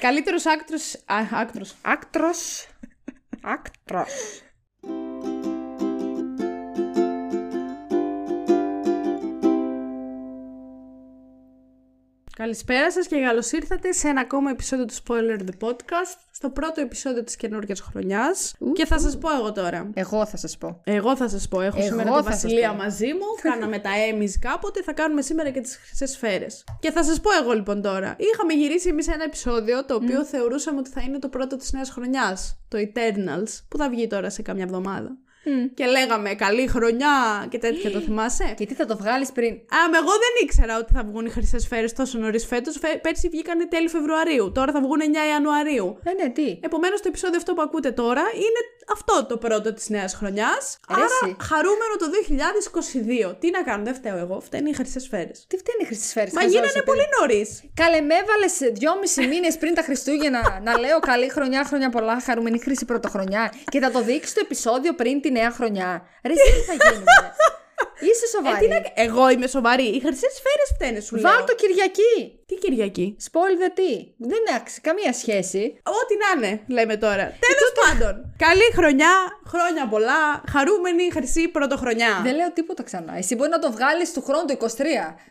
Καλύτερος actor. Actress. Actress. Actress. Καλησπέρα σας και καλώς ήρθατε σε ένα ακόμα επεισόδιο του Spoiler The Podcast, στο πρώτο επεισόδιο της καινούργιας χρονιάς. Και θα σας πω εγώ τώρα. Εγώ θα σας πω. Εγώ θα σας πω. Έχω Εγώ σήμερα θα τη σας Βασιλεία πω. μαζί μου. Κάναμε τα Emmys κάποτε. Θα κάνουμε σήμερα και τις χρυσές σφαίρες. Και θα σας πω εγώ λοιπόν τώρα. Είχαμε γυρίσει εμείς ένα επεισόδιο το οποίο θεωρούσαμε ότι θα είναι το πρώτο της νέας χρονιάς. Το Eternals, που θα βγει τώρα σε καμιά εβδομάδα. Και λέγαμε καλή χρονιά και τέτοια, το θυμάσαι; Και τι θα το βγάλεις πριν; Α, με εγώ δεν ήξερα ότι θα βγουν οι χρυσές σφαίρε τόσο νωρίς φέτος. Πέρσι βγήκανε τέλη Φεβρουαρίου. Τώρα θα βγουν 9 Ιανουαρίου. Ε, ναι, τι; Επομένως, το επεισόδιο αυτό που ακούτε τώρα είναι αυτό το πρώτο της νέας χρονιάς. Άρα, χαρούμενο το 2022. Τι να κάνω, δεν φταίω εγώ. Φταίνει οι χρυσές σφαίρε. Τι φταίνει οι χρυσές σφαίρε, Μα γίνανε πολύ νωρίς. Καλέ, με έβαλες δυόμιση μήνες πριν τα Χριστούγεννα να λέω καλή χρονιά, χρόνια πολλά, χαρούμενη χρήση πρωτοχρονιά. Και θα το δείξει το επεισόδιο πριν την 9 χρονιά. Ρε, τι θα. Είσαι Ε, σοβαρή. τι να... Εγώ είμαι σοβαρή. Οι χρυσές σφαίρες φταίνε, σου λέω. Βάλ το Κυριακή. Τι Κυριακή; Spoil the τι. Δεν έχει καμία σχέση. Ό,τι να είναι, λέμε τώρα. Τέλος πάντων. Καλή χρονιά, χρόνια πολλά, χαρούμενη χρυσή πρωτοχρονιά. Δεν λέω τίποτα ξανά. Εσύ μπορεί να το βγάλεις του χρόνου το 23.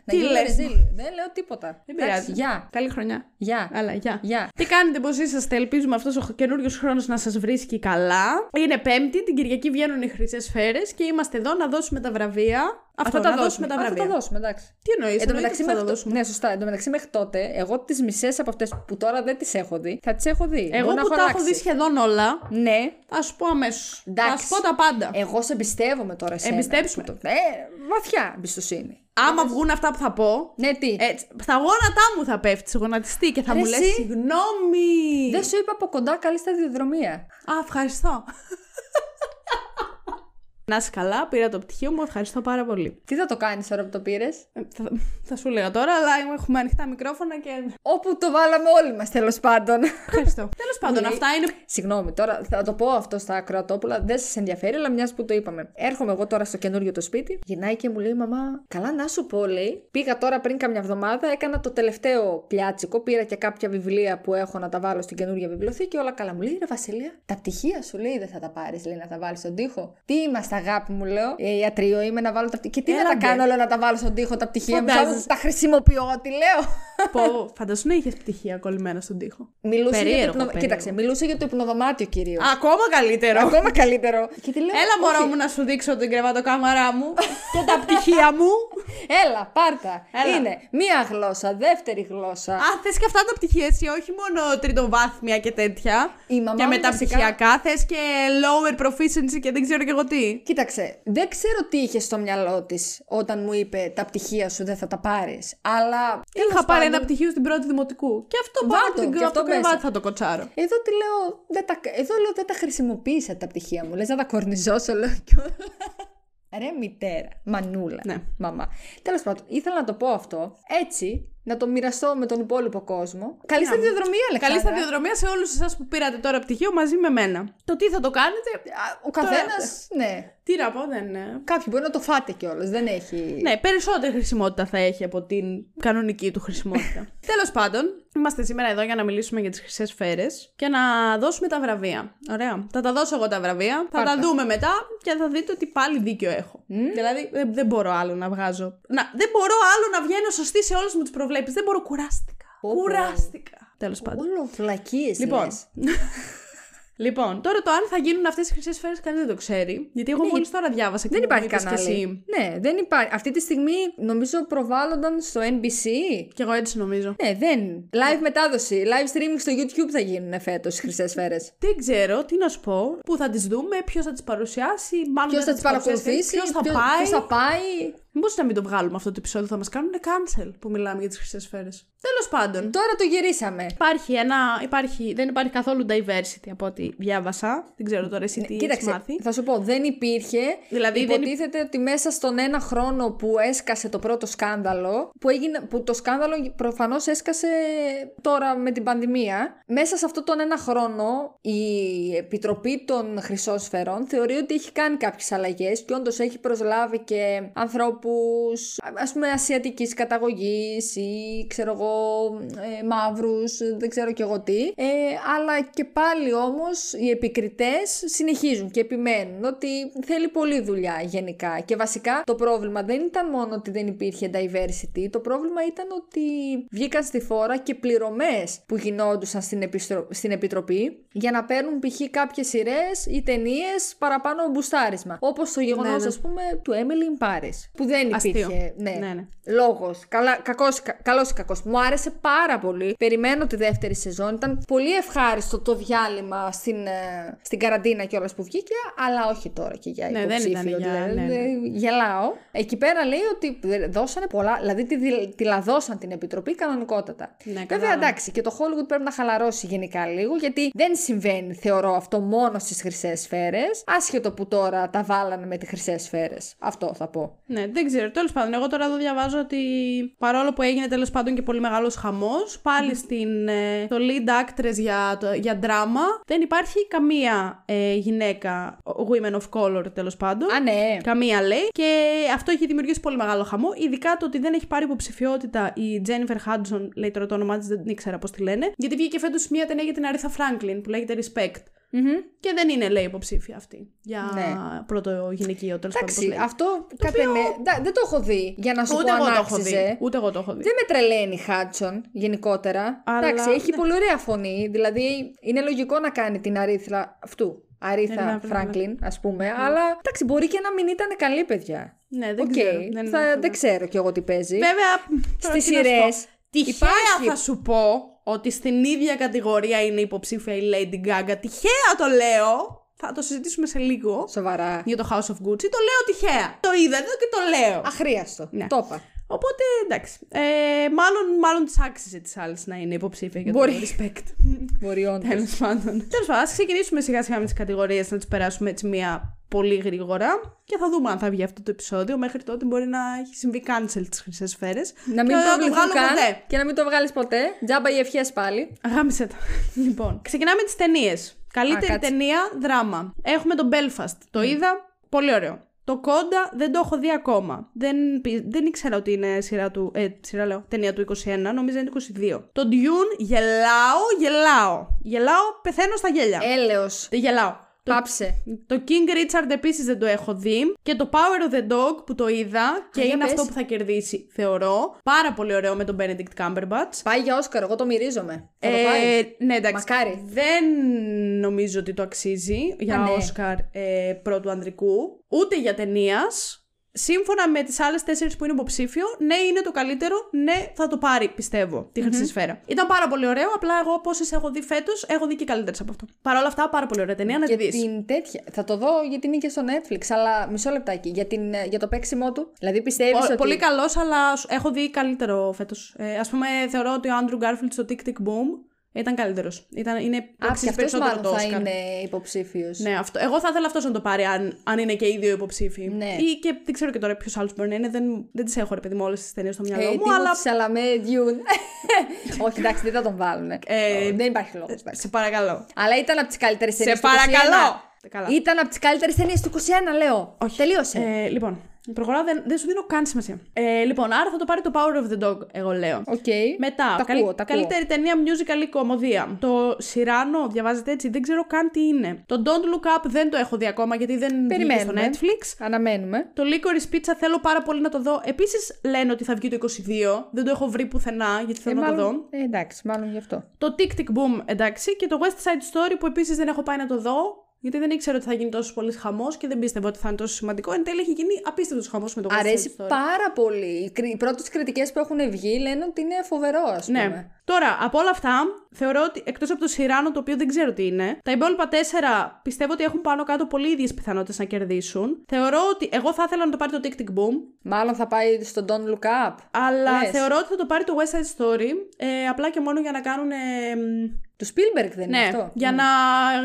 Να Τι γίνει λες; ρεζίλ. Δεν λέω τίποτα. Δεν Εντάξει, πειράζει. Γεια. Καλή χρονιά. Γεια. Αλλά γεια. Γεια. Τι κάνετε, πώς είσαστε, ελπίζουμε αυτός ο καινούριο χρόνος να σας βρίσκει καλά. Είναι Πέμπτη, την Κυριακή βγαίνουν οι χρυσές σφαίρες και είμαστε εδώ να δώσουμε τα βραβεία. Αυτό, θα να δώσουμε τα Α, βραβεία. Θα τα δώσουμε, εντάξει. Τι εννοείς, Εν τω μεταξύ, θα μέχρι τα το- δώσουμε. Ναι, σωστά. Εν τω μεταξύ, μέχρι τότε, εγώ τις μισές από αυτές που τώρα δεν τις έχω δει, θα τις έχω δει. Εγώ Μπορεί να που τα έχω αλλάξει. δει σχεδόν όλα, Ναι, θα σου πω αμέσως. Θα Εντάξει. σου πω τα πάντα. εγώ σε εμπιστεύομαι τώρα εσένα. Εμπιστέψουμε. που το- Ε, βαθιά εμπιστοσύνη. Άμα βγουν αυτά που θα πω. Ναι, τι. Έτσι, στα γόνατά μου θα πέφτει γονατιστή και θα Ρε μου λες εσύ. συγγνώμη. Δεν σου είπα από κοντά καλή σταδιοδρομία. Α, ευχαριστώ. Να είσαι καλά, πήρα το πτυχίο μου, ευχαριστώ πάρα πολύ. Τι θα το κάνεις τώρα που το πήρες; Ε, Θα, θα σου έλεγα τώρα, αλλά έχουμε ανοιχτά μικρόφωνα και. Όπου το βάλαμε όλοι μας, τέλος πάντων. Ευχαριστώ. Τέλος πάντων, Λέει- αυτά είναι. Συγγνώμη, τώρα θα το πω αυτό στα ακροατόπουλα. Δεν σας ενδιαφέρει, αλλά μιας που το είπαμε. Έρχομαι εγώ τώρα στο καινούριο το σπίτι. Γυρνάει και μου λέει: Μαμά, καλά να σου πω, λέει. Πήγα τώρα πριν καμιά εβδομάδα, έκανα το τελευταίο πιάτσικο. Πήρα και κάποια βιβλία που έχω να τα βάλω στην καινούργια βιβλιοθήκη. Όλα καλά. Μου λέει: Ρε Βασιλεία, τα πτυχία σου λέει δεν θα τα πάρεις, λέει να τα βάλεις στον τοίχο. Τι είμαστε, αγάπη μου, λέω. Ε, ιατρείο είμαι να βάλω τα πτυχία. Και τι να Έλα, τα ντε. κάνω, λέω, να τα βάλω στον τοίχο τα πτυχία μου. Φαντάζεσαι. Σαν Τα χρησιμοποιώ, τι λέω. πω, φαντασού να είχες πτυχία κολλημένα στον τοίχο. Μιλούσε για το Περίεργο, υπνο... περίεργο. Κοίταξε, μιλούσε για το υπνοδωμάτιο κυρίως. Ακόμα καλύτερο. Ακόμα καλύτερο. Και τη λέω, Έλα, μωρό «Όχι, μου, να σου δείξω την κρεβατοκάμαρά μου και τα πτυχία μου. Έλα, πάρτα. Έλα. Είναι μία γλώσσα, δεύτερη γλώσσα. Α, θες και αυτά τα πτυχία, εσύ, όχι μόνο τριτοβάθμια και τέτοια. Η μαμά και μου μεταπτυχιακά, θες και lower proficiency και δεν ξέρω και εγώ τι. Κοίταξε, δεν ξέρω τι είχες στο μυαλό της όταν μου είπε τα πτυχία σου δεν θα τα πάρεις. Αλλά. τέλος Είχα πάρει πάντων, ένα πτυχίο στην πρώτη δημοτικού. Και αυτό Βάλ' πάνω από το, την και από αυτό το κρεβάτι μέσα. θα το κοτσάρω. Εδώ τι λέω, δεν τα, εδώ λέω δεν τα χρησιμοποίησα τα πτυχία μου. Λες να τα κορνιζώσω, λέω κιόλα. Ρε μητέρα, μανούλα, Ναι. μαμά. Τέλος πάντων, ήθελα να το πω αυτό έτσι, να το μοιραστώ με τον υπόλοιπο κόσμο. Καλή Να. σταδιοδρομία, Αλεξάνδρα. Καλή σταδιοδρομία σε όλους εσάς που πήρατε τώρα πτυχίο μαζί με μένα. Το τι θα το κάνετε. Α, Ο καθένας, ναι. Τι να πω, δεν είναι. Κάποιοι μπορεί να το φάτε κιόλας. Δεν έχει. Ναι, περισσότερη χρησιμότητα θα έχει από την κανονική του χρησιμότητα. Τέλος πάντων, είμαστε σήμερα εδώ για να μιλήσουμε για τις χρυσές σφαίρες και να δώσουμε τα βραβεία. Ωραία. Θα τα δώσω εγώ τα βραβεία, θα Πάρτα. τα δούμε μετά και θα δείτε ότι πάλι δίκιο έχω. Δηλαδή, δεν, δεν μπορώ άλλο να βγάζω. Να, δεν μπορώ άλλο να βγαίνω σωστή σε όλε μου τι προβλέψεις. Δεν μπορώ, κουράστηκα. Πω, πω. Κουράστηκα. Τέλος πάντων. Όλο βλακίες. Λοιπόν. Λοιπόν, τώρα το αν θα γίνουν αυτές οι χρυσές σφαίρες κανείς δεν το ξέρει. Γιατί εγώ μόλις τώρα διάβασα και Δεν μου υπάρχει είπες κι κανάλι. εσύ. Ναι, δεν υπάρχει. Αυτή τη στιγμή νομίζω προβάλλονταν στο NBC. Κι εγώ έτσι νομίζω. Ναι, δεν. Live μετάδοση. Live streaming στο YouTube θα γίνουν φέτος οι χρυσές σφαίρες. Δεν ξέρω τι να σου πω, πού θα τις δούμε, ποιος θα τις παρουσιάσει, μάλλον Ποιος δεν θα τις παρακολουθήσει, Ποιος θα ποιος- πάει. ποιος θα πάει. Μήπω να μην το βγάλουμε αυτό το επεισόδιο, θα μας κάνουν cancel που μιλάμε για τις χρυσές σφαίρες. Τέλος πάντων. Τώρα το γυρίσαμε. Υπάρχει ένα. Υπάρχει, δεν υπάρχει καθόλου diversity από ό,τι διάβασα. Δεν ξέρω τώρα εσύ τι έχεις Ναι, Κοίταξε, μάθει. θα σου πω, δεν υπήρχε. Δηλαδή, δεν υποτίθεται ότι μέσα στον ένα χρόνο που έσκασε το πρώτο σκάνδαλο, που, έγινε, που το σκάνδαλο προφανώς έσκασε τώρα με την πανδημία, μέσα σε αυτόν τον ένα χρόνο η Επιτροπή των Χρυσών Σφαιρών θεωρεί ότι έχει κάνει κάποιες αλλαγές και όντως έχει προσλάβει και ανθρώπους ανθρώπους ας πούμε ασιατικής καταγωγής ή ξέρω εγώ ε, μαύρους, δεν ξέρω και εγώ τι. Ε, αλλά και πάλι όμως οι επικριτές συνεχίζουν και επιμένουν ότι θέλει πολλή δουλειά γενικά. Και βασικά το πρόβλημα δεν ήταν μόνο ότι δεν υπήρχε diversity, το πρόβλημα ήταν ότι βγήκαν στη φόρα και πληρωμές που γινόντουσαν στην, επιστρο... στην Επιτροπή για να παίρνουν π.χ. κάποιες σειρές ή ταινίες παραπάνω μπουστάρισμα. Όπως το γεγονός Ναι, ναι. ας πούμε του Emily in Paris που δεν υπήρχε Αστείο. ναι, Ναι, ναι. λόγος. Καλά, κακός, κα, καλός ή κακός. Μου άρεσε πάρα πολύ. Περιμένω τη δεύτερη σεζόν. Ήταν πολύ ευχάριστο το διάλειμμα στην, ε, στην καραντίνα κιόλας που βγήκε, αλλά όχι τώρα και για Ναι, δεν υποψήφιο. ήταν για- δηλαδή, ναι, ναι. ε, Γελάω. Εκεί πέρα λέει ότι δώσανε πολλά, δηλαδή τη, δι- τη λαδώσαν την επιτροπή κανονικότατα. Ναι, Βέβαια κατάλαβα. εντάξει και το Hollywood πρέπει να χαλαρώσει γενικά λίγο γιατί δεν συμβαίνει θεωρώ αυτό μόνο στις χρυσές σφαίρες άσχετο που τώρα τα βάλανε με τις χρυσές σφαίρες. Αυτό θα πω. Ναι, δεν ξέρω. Τέλος πάντων, εγώ τώρα εδώ διαβάζω ότι παρόλο που έγινε τέλος πάντων και πολύ μεγάλος χαμός, πάλι στην, ε, το lead actress για, το, για δράμα δεν υπάρχει καμία ε, γυναίκα, women of color τέλος πάντων. Α, ναι. Καμία λέει. Και αυτό έχει δημιουργήσει πολύ μεγάλο χαμό. Ειδικά το ότι δεν έχει πάρει υποψηφιότητα η Jennifer Hudson, λέει τώρα το όνομά της, δεν ήξερα πώς τη λένε. Γιατί βγήκε φέτος μια ταινία για την Αρίθα Franklin που λέγεται Respect. Μμμ. Και δεν είναι, λέει, υποψήφια αυτή. Για Ναι. πρώτο γυναικείο, τέλο πάντων. πώς Εντάξει, λέει. αυτό κατά με, ντα- δεν το έχω δει για να σου Ούτε πω εγώ αν το έχω άξιζε. δει. Ούτε εγώ το έχω δει. Δεν με τρελαίνει η Χάτσον γενικότερα. Αλλά- Εντάξει, έχει ναι. πολύ ωραία φωνή. Δηλαδή, είναι λογικό να κάνει την αρίθρα αυτού. Αρίθα Αρίθα Φράγκλιν, ας πούμε. Αλλά εντάξει, μπορεί και να μην ήταν καλή παιδιά. Ναι, δεν Οκ, ξέρω. Δεν, θα- έχω δεν ξέρω κι εγώ τι παίζει. Βέβαια, τώρα Στις τι να σου πω. σειρές Τυχαία υπάρχει- θα σου πω ότι στην ίδια κατηγορία είναι υποψήφια η Lady Gaga. Τυχαία το λέω. Θα το συζητήσουμε σε λίγο. Σοβαρά. Για το House of Gucci. Το λέω τυχαία. Το είδα εδώ και το λέω. Αχρείαστο. Ναι. Το είπα. Οπότε εντάξει. Ε, μάλλον μάλλον της άξιζε της άλλης να είναι υποψήφια για Μπορεί. το respect. Μπορεί όντως. Τέλος πάντων. Τέλος πάντων, ας ξεκινήσουμε σιγά σιγά με τις κατηγορίες να τις περάσουμε έτσι μία πολύ γρήγορα και θα δούμε αν θα βγει αυτό το επεισόδιο. Μέχρι τότε μπορεί να έχει συμβεί cancel τις χρυσές σφαίρες. Να μην προβληθούν καν ποτέ. και να μην το βγάλεις ποτέ. Τζάμπα οι ευχές πάλι. Αγάμισε τα. λοιπόν, ξεκινάμε τις ταινίες. Καλύτερη κάτσε. ταινία, δράμα. Έχουμε το Belfast. Το είδα. Πολύ ωραίο. Το Κόντα δεν το έχω δει ακόμα. Δεν, πι- δεν ήξερα ότι είναι σειρά του. Ε, σειρά λέω. Ταινία του 21, νομίζω είναι 22. Το Dune γελάω, γελάω. Γελάω, πεθαίνω στα γέλια. Έλεος. Δεν γελάω. Το, Πάψε. το King Richard επίσης δεν το έχω δει. Και το Power of the Dog που το είδα και για είναι πες. αυτό που θα κερδίσει, θεωρώ. Πάρα πολύ ωραίο με τον Benedict Cumberbatch. Πάει για Όσκαρ, εγώ το μυρίζομαι. Θα το πάει. Ε, ναι, εντάξει. Μακάρι. Δεν νομίζω ότι το αξίζει για Α, ναι. Όσκαρ ε, πρώτου ανδρικού, ούτε για ταινίας. Σύμφωνα με τις άλλες τέσσερις που είναι υποψήφιο, ναι, είναι το καλύτερο. Ναι, θα το πάρει, πιστεύω, τη χρυσή σφαίρα. Ήταν πάρα πολύ ωραίο. Απλά εγώ, πόσες έχω δει φέτος, έχω δει και καλύτερες από αυτό. Παρ' όλα αυτά, πάρα πολύ ωραία ταινία να τη Για δεις. την τέτοια. Θα το δω γιατί είναι και στο Netflix, αλλά μισό λεπτάκι. Για, την, για το παίξιμό του. Δηλαδή πιστεύεις ότι. Πολύ καλός, αλλά σου- έχω δει καλύτερο φέτος. Ε, Α πούμε, θεωρώ ότι ο Andrew Garfield στο Tick Tick Boom ήταν καλύτερος. Ήταν, είναι Α, και αξίζει αυτός περισσότερο μάλλον το θα Oscar. είναι υποψήφιος. Ναι, αυτό. Εγώ θα ήθελα αυτός να το πάρει αν, αν είναι και οι δύο υποψήφοι. Ναι. Ή και δεν ξέρω και τώρα ποιος άλλος μπορεί να είναι. Δεν, δεν τις έχω ρε παιδί μου όλες τις ταινίες στο μυαλό Ε, μου, αλλά. Σαλαμέ, Dune. Όχι, εντάξει, δεν θα τον βάλουν. Ε, δεν υπάρχει λόγος. Σε παρακαλώ. Αλλά ήταν από τις καλύτερες ταινίες. Σε παρακαλώ! Καλά. Ήταν από τις καλύτερες ταινίες του 21, λέω. Όχι. Τελείωσε. Ε, λοιπόν, προχωράω, δεν, δεν σου δίνω καν σημασία. Ε, λοιπόν, άρα θα το πάρει το Power of the Dog, εγώ λέω. Οκ. Μετά, Τα καλύ- ακούω, τα ακούω. καλύτερη ταινία musical ή κωμωδία. Το Cyrano, διαβάζετε έτσι, δεν ξέρω καν τι είναι. Το Don't Look Up δεν το έχω δει ακόμα γιατί δεν βγήκε στο Περιμένουμε. Netflix. Αναμένουμε. Το Licorice Pizza θέλω πάρα πολύ να το δω. Επίσης λένε ότι θα βγει το 22. Δεν το έχω βρει πουθενά γιατί θέλω Ε, να το δω. μάλλον, ε, εντάξει, μάλλον γι' αυτό. Το Tick Tick Boom εντάξει. Και το West Side Story που επίσης δεν έχω πάει να το δω. Γιατί δεν ήξερα ότι θα γίνει τόσο πολύ χαμός και δεν πίστευα ότι θα είναι τόσο σημαντικό. Εν τέλει έχει γίνει απίστευτος χαμός με το West Αρέσει Side Story. πάρα πολύ. Οι κρι- Οι πρώτες κριτικές που έχουν βγει λένε ότι είναι φοβερό, ας πούμε. Ναι. Τώρα, από όλα αυτά, θεωρώ ότι εκτός από το Σιράνο, το οποίο δεν ξέρω τι είναι, τα υπόλοιπα τέσσερα πιστεύω ότι έχουν πάνω κάτω πολύ ίδιες πιθανότητες να κερδίσουν. Θεωρώ ότι εγώ θα ήθελα να το πάρει το Tick Tick Boom, Μάλλον θα πάει στο Don't Look Up. αλλά Λες. θεωρώ ότι θα το πάρει το West Side Story, ε, απλά και μόνο για να κάνουν. Του Spielberg δεν είναι Ναι, αυτό; για να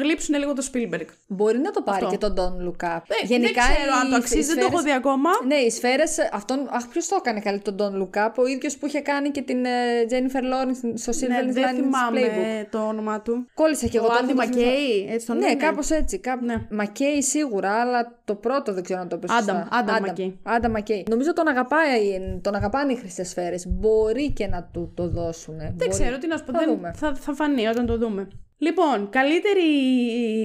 γλύψουν λίγο το Spielberg. Μπορεί να το πάρει Αυτό. και τον Don Look Up. Ε, δεν ξέρω αν το αξίζει, δεν το έχω δει ακόμα. Ναι, οι σφαίρες. Αυτόν. Αχ, ποιος το έκανε καλή τον Don Look Up. Ο ίδιος που είχε κάνει και την ε, Jennifer Lawrence στο Silver Ναι, δεν Linings Playbook. θυμάμαι το όνομα του. Κόλλησα και εγώ Ο το Άντι έχω θυμηθώ. Μακέι, έτσι τον Ναι, λένε. κάπως έτσι. Κάπου... Ναι. Μακέι σίγουρα, αλλά το πρώτο δεν ξέρω να το πεις. Άνταμ, Άνταμ Μακέι. Άντα Μακέι. Νομίζω τον, αγαπάει, τον αγαπάνε οι χρυσές σφαίρες. Μπορεί και να του το δώσουν. Δεν ξέρω τι να σου πω. Θα δεν- δούμε. Θα, θα φανεί όταν το δούμε. Λοιπόν, καλύτερη,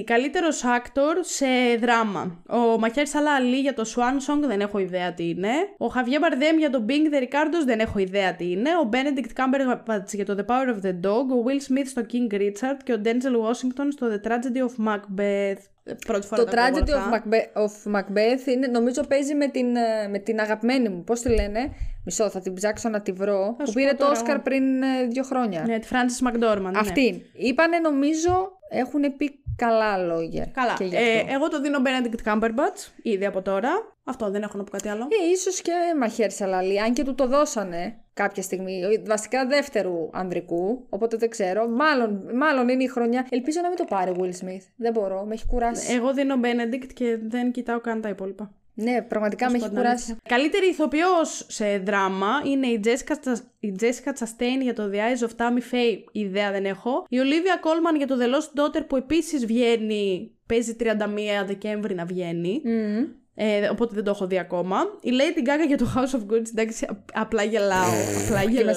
καλύτερος actor σε δράμα. Ο Μαχέρ Σαλά Αλή για το Swan Song δεν έχω ιδέα τι είναι. Ο Χαβιέ Μπαρδέμ για το Bing the Ricardos δεν έχω ιδέα τι είναι. Ο Benedict Cumberbatch για το The Power of the Dog. Ο Will Smith στο King Richard και ο Denzel Washington στο The Tragedy of Macbeth. Ε, Πρώτη φορά Το τα ακούω Tragedy όλα of αυτά. Macbeth, of Macbeth είναι, νομίζω παίζει με την, ε, με την αγαπημένη μου. Πώς τη λένε, Μισό, θα την ψάξω να τη βρω. Θα που σου πήρε πω το τώρα Όσκαρ εγώ. πριν ε, δύο χρόνια. Ναι, τη Frances McDormand. ναι. Αυτή. Είπανε νομίζω έχουν πει καλά λόγια. Καλά. Και γι' Ε, αυτό. εγώ το δίνω Benedict Cumberbatch ήδη από τώρα. Αυτό δεν έχω να πω κάτι άλλο. Ε, ίσως και μαχαίρι σαλαλή, αν και του το δώσανε κάποια στιγμή, βασικά δεύτερου ανδρικού, οπότε δεν ξέρω. Μάλλον, μάλλον είναι η χρονιά. Ελπίζω να μην το πάρει ο Will Smith. Δεν μπορώ, με έχει κουράσει. Εγώ δίνω Benedict και δεν κοιτάω καν τα υπόλοιπα. Ναι, πραγματικά με Να έχει σου πω την κουράσει. αλήθεια. Καλύτερη ηθοποιός σε δράμα είναι η Jessica, Chas- η Jessica Chastain για το The Eyes of Tammy Faye, ιδέα δεν έχω. Η Olivia Colman για το The Lost Daughter που επίσης βγαίνει, παίζει 31 Δεκέμβρη να βγαίνει. Μμμ. Ε, οπότε δεν το έχω δει ακόμα. Η Lady Gaga για το House of Goods, εντάξει, α- απλά γελάω. απλά γελάω.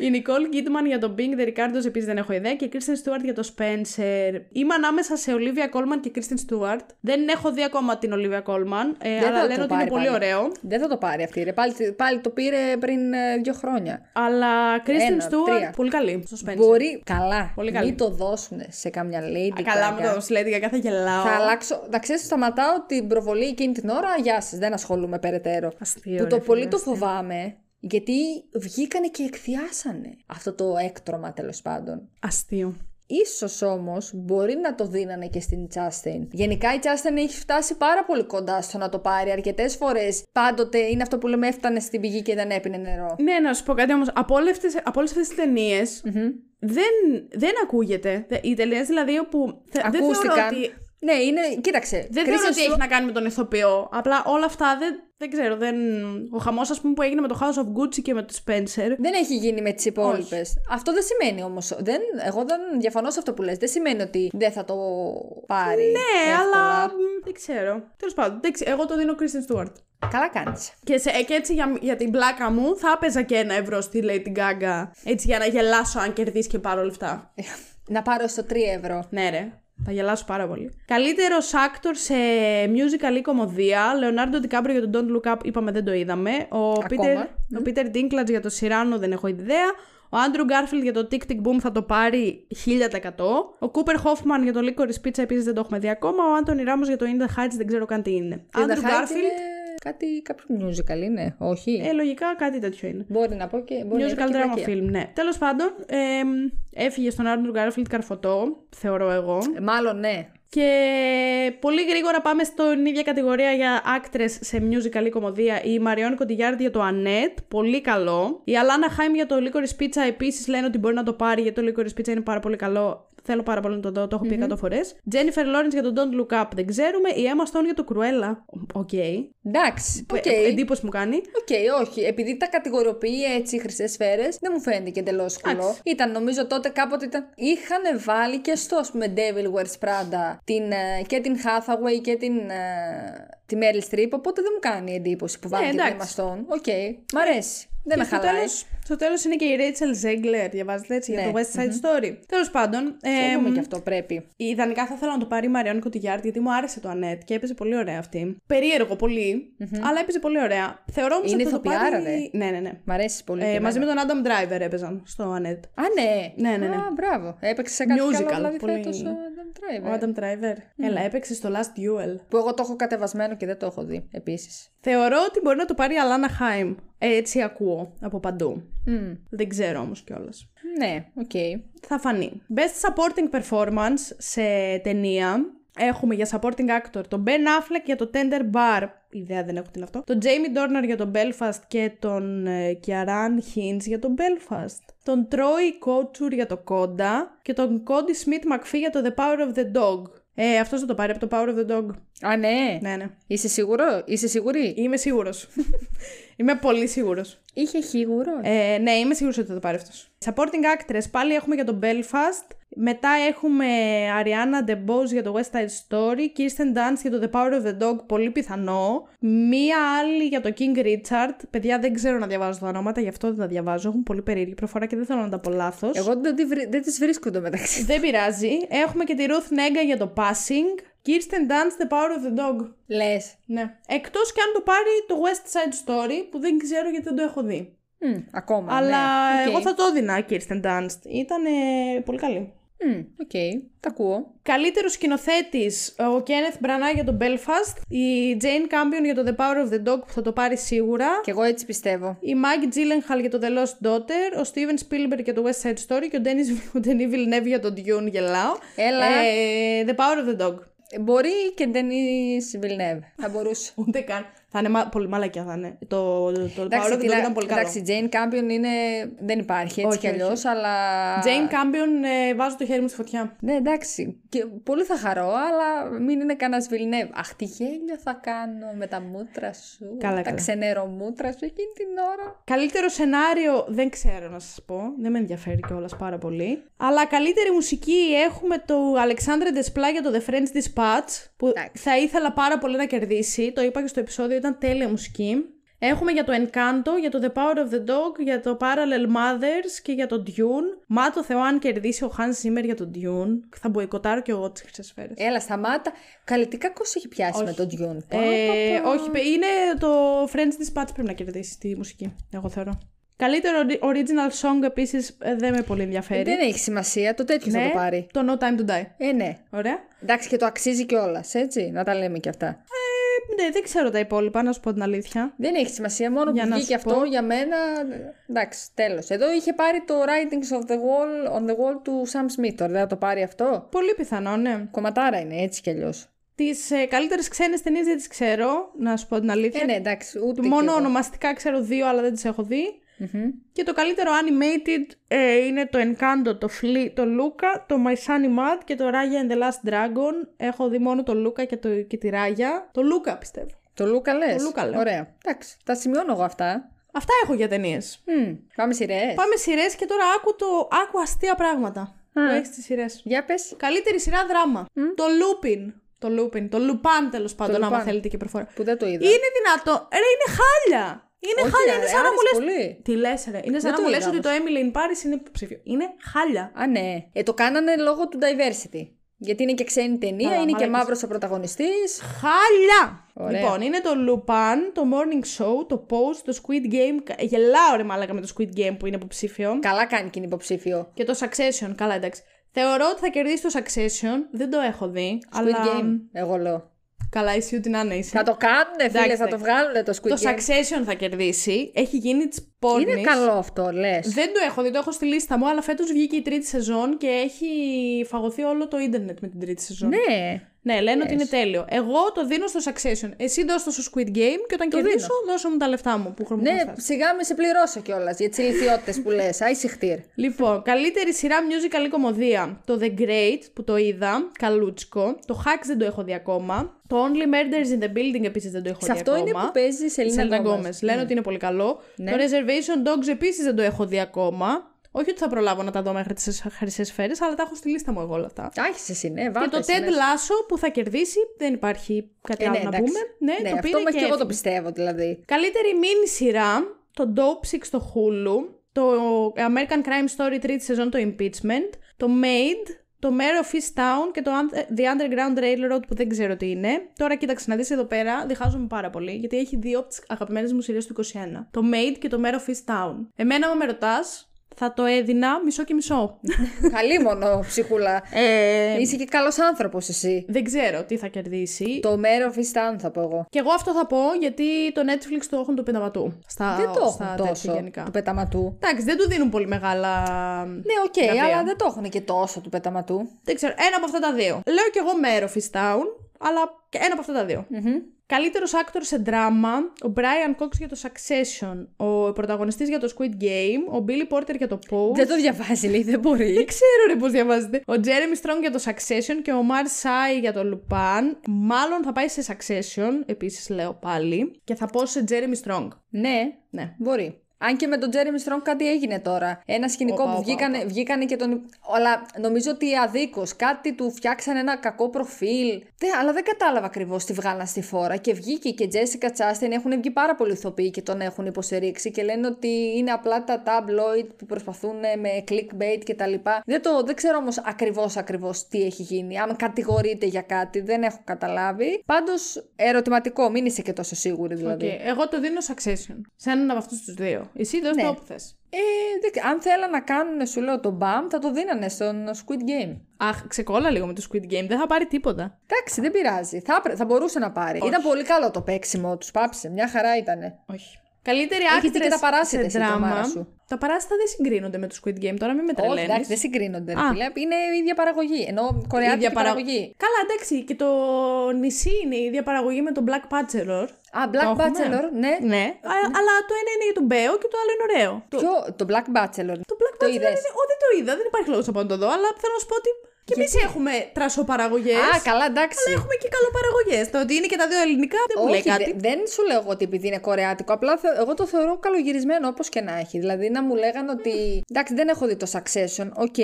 Είμαστε έτσι. Η Nicole Kidman για το Bing, The Ricardos επίσης δεν έχω ιδέα. Και η Kristen Stewart για το Spencer. Είμαι ανάμεσα σε Olivia Colman και Kristen Stewart. Δεν έχω δει ακόμα την Olivia Colman, ε, Δεν αλλά θα το λένε ότι είναι πάρει πολύ πάλι. ωραίο. Δεν θα το πάρει αυτή. Ρε. Πάλι, πάλι το πήρε πριν ε, δύο χρόνια. Αλλά Kristen Ένα, Stewart τρία. πολύ καλή στο Spencer. Μπορεί. Καλά. Πολύ καλή. Μην το δώσουν σε κάμια lady. Α, Καλά με Gaga. το Lady Gaga θα γελάω. Θα αλλάξω. Να ξέρεις, σταματάω την προβολή εκείνη την ώρα. Γεια σας, δεν ασχολούμαι περαιτέρω. Αστείο, που ρε το πολύ φίλε, το αστείο. φοβάμαι. Γιατί βγήκανε και εκθιάσανε αυτό το έκτρωμα τέλος πάντων. Αστείο. Ίσως όμως μπορεί να το δίνανε και στην Justin. Γενικά η Justin έχει φτάσει πάρα πολύ κοντά στο να το πάρει αρκετές φορές. Πάντοτε είναι αυτό που λέμε έφτανε στην πηγή και δεν έπινε νερό. Ναι, να σου πω κάτι όμως. Από όλες αυτές τις ταινίες δεν, δεν ακούγεται. Δε- Οι ταινίες δηλαδή όπου. θε- Δεν θεωρώ Ακούστηκαν. ότι Ναι, είναι, κοίταξε. Δεν Kristen θεωρώ ότι Stewart- έχει να κάνει με τον ηθοποιό. Απλά όλα αυτά δεν, δεν ξέρω. Δεν... Ο χαμός, ας πούμε, που έγινε με το House of Gucci και με το Spencer. Δεν έχει γίνει με τις υπόλοιπες. Αυτό δεν σημαίνει όμως. Δεν, εγώ δεν διαφωνώ σε αυτό που λες. Δεν σημαίνει ότι δεν θα το πάρει. Ναι, εύκολα. αλλά. μ, Δεν ξέρω. Τέλος πάντων, δεν ξέρω. εγώ το δίνω Kristen Stewart. Καλά κάνεις. Και, σε, και έτσι για, για την πλάκα μου θα έπαιζα και ένα ευρώ στη Lady Gaga. Έτσι για να γελάσω αν κερδίσει και πάρω λεφτά. να πάρω στο 3 ευρώ. Ναι, ρε. Θα γελάσω πάρα πολύ. Καλύτερος actor σε musical ή κομμωδία. Λεωνάρντο Ντικάμπριο για τον Don't Look Up, είπαμε δεν το είδαμε. Ο Peter, ο Peter Dinklage για το Cyrano δεν έχω ιδέα. Ο Andrew Garfield για το Tick Tick Boom θα το πάρει 1000%. Ο Cooper Hoffman για το Licorice Pizza επίσης δεν το έχουμε δει ακόμα. Ο Anthony Ramos για το In the Heights δεν ξέρω καν τι είναι. Και Andrew The Height Garfield. είναι κάτι, κάποιο musical είναι, όχι; Ε, λογικά κάτι τέτοιο είναι. Μπορεί να πω και. Μπορεί να Musical είναι drama και film, ναι. Τέλος πάντων, ε, έφυγε στον Andrew Garfield καρφωτό, θεωρώ εγώ. Ε, Μάλλον ναι. Και πολύ γρήγορα πάμε στην ίδια κατηγορία για actress σε musical ή κωμωδία. Η Marion Cotillard για το Annette, πολύ καλό. Η Alana Haim για το Licorice Pizza επίσης λένε ότι μπορεί να το πάρει γιατί το Licorice Pizza είναι πάρα πολύ καλό. Θέλω πάρα πολύ να το δω, το έχω πει 100 φορές. Jennifer Lawrence για το Don't Look Up, δεν ξέρουμε. Η Emma Stone για το Cruella. OK. Εντάξει. Οκ. Ε, Εντύπωση μου κάνει. Οκ, όχι. Επειδή τα κατηγοριοποιεί έτσι οι χρυσές σφαίρες, δεν μου φαίνεται και εντελώς κουλό. Ήταν, νομίζω τότε κάποτε ήταν. Είχαν βάλει και στο, ας πούμε, Devil Wears Prada την, ε, και την Hathaway και την. ε, τη Meryl Streep, οπότε δεν μου κάνει εντύπωση που βάλει και την Emma εντάξει. Stone. OK. Μ' αρέσει. Δεν Και με στο χαλάει. τέλος, στο τέλος είναι και η Rachel Zegler, διαβάζετε έτσι, για Ναι, το West Side Story. Τέλος πάντων, Θα ε, δούμε και αυτό πρέπει. ιδανικά θα ήθελα να το πάρει η Marion Cotillard, γιατί μου άρεσε το Annette και έπαιζε πολύ ωραία αυτή. Περίεργο πολύ, αλλά έπαιζε πολύ ωραία. Θεωρώ όμως Είναι ότι θα το ηθοποιάρα, πάρει... Ναι, ναι, ναι. Μ' αρέσει πολύ. και Ε, μαζί εμένα. με τον Adam Driver έπαιζαν στο Annette. Α, ναι. Ναι, ναι, ναι. Α, μπράβο. Έπαιξε σε κάτι Musical, καλό, δηλαδή πολύ. φέτος ο Adam Driver. Ο Adam Driver. Έλα, έπαιξε στο Last Duel. Που εγώ το έχω κατεβασμένο και δεν το έχω δει επίσης. Θεωρώ ότι μπορεί να το πάρει η Alana Haim. Έτσι ακούω από παντού. Δεν ξέρω όμως κιόλας. Ναι, οκ. Θα φανεί. Best Supporting Performance σε ταινία. Έχουμε για supporting actor τον Ben Affleck για το Tender Bar. ιδέα δεν έχω τι είναι αυτό. Τον Jamie Dornan για τον Belfast και τον ε, Kiaran Hinds για τον Belfast. Τον Troy Couture για το Conda και τον Cody Smith McPhee για το The Power of the Dog. Ε, αυτός θα το πάρει από το Power of the Dog. Α, ναι. Ναι, ναι. Είσαι σίγουρο, είσαι σίγουρη; Είμαι σίγουρος. είμαι πολύ σίγουρος. Είχε χίγουρο. Ε, ναι, είμαι σίγουρος ότι θα το πάρει αυτός. Supporting actress, πάλι έχουμε για τον Belfast. Μετά έχουμε Ariana DeBose για το West Side Story, Kirsten Dunst για το The Power of the Dog, πολύ πιθανό. Μία άλλη για το King Richard. Παιδιά, δεν ξέρω να διαβάζω τα ονόματα, γι' αυτό δεν τα διαβάζω. Έχουν πολύ περίεργη προφορά και δεν θέλω να τα πω λάθος. Εγώ δεν, τη βρι- δεν τις βρίσκω το μεταξύ. Δεν πειράζει. Έχουμε και τη Ruth Nega για το Passing. Kirsten Dunst, The Power of the Dog. Λες. Ναι. Εκτός και αν το πάρει το West Side Story, που δεν ξέρω γιατί δεν το έχω δει. Μμ, ακόμα. Αλλά ναι. Οκ. εγώ θα το έδινα, Kirsten Dunst. Ήταν πολύ καλή. Μμ, Οκ, τα ακούω. Καλύτερο σκηνοθέτη ο Kenneth Branagh για τον Belfast, η Jane Campion για το The Power of the Dog που θα το πάρει σίγουρα, Κι εγώ έτσι πιστεύω. η Maggie Gyllenhaal για το The Lost Daughter, ο Steven Spielberg για το West Side Story και ο Dennis, ο Denis Villeneuve για τον Dune, γελάω. Έλα. Ε, the Power of the Dog. Ε, Μπορεί και Denis Villeneuve. Θα μπορούσε. Ούτε καν. Θα είναι μα... πολύ μαλακία θα είναι. Το, το, το Power Εντάξει, of the τι Dog να- ήταν πολύ καλό. εντάξει, Jane Campion είναι... δεν υπάρχει έτσι Όχι, κι αλλιώς, όχι. αλλά. Jane Campion, ε, βάζω το χέρι μου στη φωτιά. Ναι, εντάξει. Και πολύ θα χαρώ, αλλά μην είναι κανένας Βιλνεύ. Αχ, τι γέλιο θα κάνω με τα μούτρα σου. Καλά, τα καλά. ξενερομούτρα σου εκείνη την ώρα. Καλύτερο σενάριο δεν ξέρω να σας πω. Δεν με ενδιαφέρει κιόλας πάρα πολύ. Αλλά καλύτερη μουσική έχουμε το Alexandre Desplat για το The French Dispatch που Εντάξει. θα ήθελα πάρα πολύ να κερδίσει. Το είπα και στο επεισόδιο, ήταν τέλεια μουσική. Έχουμε για το Encanto, για το The Power of the Dog, για το Parallel Mothers και για το Dune. Μα το Θεό αν κερδίσει ο Hans Zimmer για το Dune. Θα μποϊκοτάρω κι εγώ τις χρυσές σφαίρες. Έλα, σταμάτα. Καλλιτικά κόσος έχει πιάσει με τον Dune. Ε, όχι, παι- είναι το French Dispatch πρέπει να κερδίσει τη μουσική, εγώ θεωρώ. Καλύτερο ori- original song επίσης ε, δεν με πολύ ενδιαφέρει. Δεν έχει σημασία, το τέτοιο θα ναι, το πάρει. το No Time to Die. Ε, ναι. Ωραία. Εντάξει, και το αξίζει κιόλας, έτσι. Να τα λέμε κι αυτά. Ε, ναι, δεν ξέρω τα υπόλοιπα, να σου πω την αλήθεια. Δεν έχει σημασία, μόνο Για που να βγήκε σου αυτό πω. για μένα. Εντάξει, τέλος. Εδώ είχε πάρει το Writings of the Wall on the Wall του Sam Smith. Τώρα δεν θα το πάρει αυτό. Πολύ πιθανό, ναι. Κομματάρα είναι έτσι κι αλλιώς. Τις ε, καλύτερες ξένες ταινίες δεν τις ξέρω, να σου πω την αλήθεια. Ε, ναι, εντάξει, ούτε. κι Μόνο εγώ. ονομαστικά ξέρω δύο, αλλά δεν τις έχω δει. Μμμ. Και το καλύτερο animated ε, είναι το Encanto, το, Flea, το Luca, το My Sunny Mad και το Raya and the Last Dragon. Έχω δει μόνο το Luca και, το, και τη Raya. Το Luca πιστεύω. Το Λούκα λες; Το Λούκα λέω. Ωραία. Εντάξει, τα σημειώνω εγώ αυτά. Αυτά έχω για ταινίες. Μμ. Πάμε σειρές. Πάμε σειρές και τώρα άκου, το, άκου αστεία πράγματα που έχεις τι σειρές. Για πες. Καλύτερη σειρά δράμα. Το Lupin. Το Lupin. Το Lupin τέλος πάντων, άμα Lupin. θέλετε και προφορά. Που δεν το είδα. Είναι δυνατό. Ρε, είναι χάλια. Είναι Όχι, χάλια. ρε, είναι σαν να μου άρεσε λε. πολύ. Τι λες, ρε. Είναι σαν Δεν να το μου λες είδα ότι το όμως. Emily in Paris είναι υποψήφιο. Είναι χάλια. Α, ναι. Ε, το κάνανε λόγω του diversity. Γιατί είναι και ξένη ταινία, Καλά, είναι και μαλάκες. μαύρος ο πρωταγωνιστής. Χάλια! Ωραία. Λοιπόν, είναι το Lupin, το Morning Show, το Post, το Squid Game. Ε, Γελάω ρε μάλακα με το Squid Game που είναι υποψήφιο. Καλά κάνει και είναι υποψήφιο. Και το Succession. Καλά, εντάξει. Θεωρώ ότι θα κερδίσει το Succession. Δεν το έχω δει. Squid αλλά... Game, εγώ λέω. Καλά, εσύ ούτε να είναι είσαι. Θα το κάνουνε, φίλε, Εντάξει, θα το εντάξει. βγάλουνε το Squid Το Game. Succession θα κερδίσει. Έχει γίνει της πόρνης. Είναι καλό αυτό, λες. Δεν το έχω δει, το έχω στη λίστα μου, αλλά φέτος βγήκε η τρίτη σεζόν και έχει φαγωθεί όλο το ίντερνετ με την τρίτη σεζόν. Ναι. Ναι, λένε ότι είναι τέλειο. Εγώ το δίνω στο Succession. Εσύ δώσ' το στο Squid Game και όταν κερδίσω, δώσε μου τα λεφτά μου που Ναι, χρονομοστάς. σιγά με σε πληρώσω κιόλας για τις ηλικιότητες που λες. Άισι χτύρ. Λοιπόν, καλύτερη σειρά musical ή κωμωδία. Το The Great που το είδα, καλούτσικο. Το Hacks δεν το έχω δει ακόμα. Το Only Murders in the Building επίσης δεν το έχω Σε δει αυτό ακόμα. είναι που παίζει η Selena Selena Gomez. Gomez. Λένε ότι είναι πολύ καλό. Ναι. Το Reservation Dogs επίσης δεν το έχω δει ακόμα. Όχι ότι θα προλάβω να τα δω μέχρι τις χρυσές σφαίρες, αλλά τα έχω στη λίστα μου εγώ όλα αυτά. Τα έχεις εσύ, ναι, Και βάλτε το εσύ Ted μέσα. Lasso που θα κερδίσει, δεν υπάρχει κάτι Ε, άλλο ναι, να εντάξει. πούμε. Ναι, ναι, το αυτό πήρε μέχρι και και εγώ το έφυγε. πιστεύω δηλαδή. Καλύτερη mini σειρά, το Dope Sick στο Hulu, το American Crime Story τρίτη σεζόν το Impeachment, το Made, το Mayor of Easttown και το Un- The Underground Railroad που δεν ξέρω τι είναι. Τώρα κοίταξε να δεις εδώ πέρα, διχάζομαι πάρα πολύ γιατί έχει δύο από τις αγαπημένες μου σειρές του 21. Το Made και το Mayor of Easttown. Εμένα, άμα με ρωτάς, θα το έδινα μισό και μισό. Καλή μόνο ψυχούλα. ε, Είσαι και καλός άνθρωπος εσύ. δεν ξέρω τι θα κερδίσει. Το μέρο φιστάν θα πω εγώ. Και εγώ αυτό θα πω γιατί το Netflix το έχουν του πενταματού. Στα, δεν το στα έχουν τέτοια τόσο γενικά. του πεταματού. Εντάξει, δεν του δίνουν πολύ μεγάλα. Ναι, οκ, βραβεία. αλλά δεν το έχουν και τόσο του πεταματού. Δεν ξέρω, ένα από αυτά τα δύο. Λέω κι εγώ Μέρο Town. Αλλά και ένα από αυτά τα δύο. Καλύτερος actor σε δράμα, ο Brian Cox για το Succession, ο πρωταγωνιστής για το Squid Game, ο Billy Porter για το Pose. Δεν το διαβάζει, λέει, δεν μπορεί. Δεν ξέρω ρε πώς διαβάζετε. Ο Jeremy Strong για το Succession και ο Omar Sy για το Lupin. Μάλλον θα πάει σε Succession, επίσης λέω πάλι. Και θα πω σε Jeremy Strong. ναι, Ναι. μπορεί. Αν και με τον Jeremy Strong κάτι έγινε τώρα. Ένα σκηνικό Όπα, που όπα, βγήκανε, βγήκανε και τον. Αλλά νομίζω ότι αδίκως. Κάτι του φτιάξαν ένα κακό προφίλ. Δε, αλλά δεν κατάλαβα ακριβώς τι βγάλαν στη φόρα. Και βγήκε και η Jessica Chastain. Έχουν βγει πάρα πολλοί ηθοποιοί και τον έχουν υποστηρίξει. Και λένε ότι είναι απλά τα tabloid που προσπαθούν με clickbait κτλ. Δεν, το, δεν ξέρω όμως ακριβώς ακριβώς τι έχει γίνει. Αν κατηγορείται για κάτι, δεν έχω καταλάβει. Πάντως ερωτηματικό, μην είσαι και τόσο σίγουρη δηλαδή. Οκ, Εγώ το δίνω Succession. Σε έναν από αυτούς τους δύο. Εσύ δώσ' Ναι. το όπου θες. Ε, δεν- αν θέλαν να κάνουν, σου λέω, το BAM, θα το δίνανε στον Squid Game. Αχ, ξεκόλλα λίγο με το Squid Game. Δεν θα πάρει τίποτα. Εντάξει, δεν πειράζει. Θα, έπρε- θα μπορούσε να πάρει. Ήταν πολύ καλό το παίξιμο τους. Πάψε. Μια χαρά ήτανε. Όχι. Καλύτερη Έχεις δει actress και τα παράσιτα σε εσύ, το δράμα. μάρα σου. Τα παράσιτα δεν συγκρίνονται με το Squid Game. Τώρα μην με Όχι, τρελαίνεις. εντάξει, δεν συγκρίνονται. ρε Α. φίλε. Είναι η ίδια παραγωγή. Ενώ Η κορεάτικη ίδια παρα- παραγωγή. Καλά, εντάξει. Και το νησί είναι η ίδια παραγωγή με το Black Bachelor. Α, Black έχουμε. Bachelor, ναι. Ναι. Α- Αλλά το ένα είναι για τον Μπέο και το άλλο είναι ωραίο. Το, Ποιο, το Black Bachelor. το Black το Bachelor είδες; είναι. Ω, δεν το είδα. Δεν υπάρχει λόγος να πάω να το δω. Αλλά θέλω να σου πω ότι και εμείς έχουμε τρασοπαραγωγές. Α, καλά, εντάξει. Αλλά έχουμε και καλοπαραγωγές. Το ότι είναι και τα δύο ελληνικά δεν μου λέει Όχι, κάτι. δε- δεν σου λέω εγώ ότι επειδή είναι κορεάτικο. Απλά θε- εγώ το θεωρώ καλογυρισμένο όπως και να έχει. Δηλαδή να μου λέγανε ότι. Εντάξει, δεν έχω δει το Succession, οκ.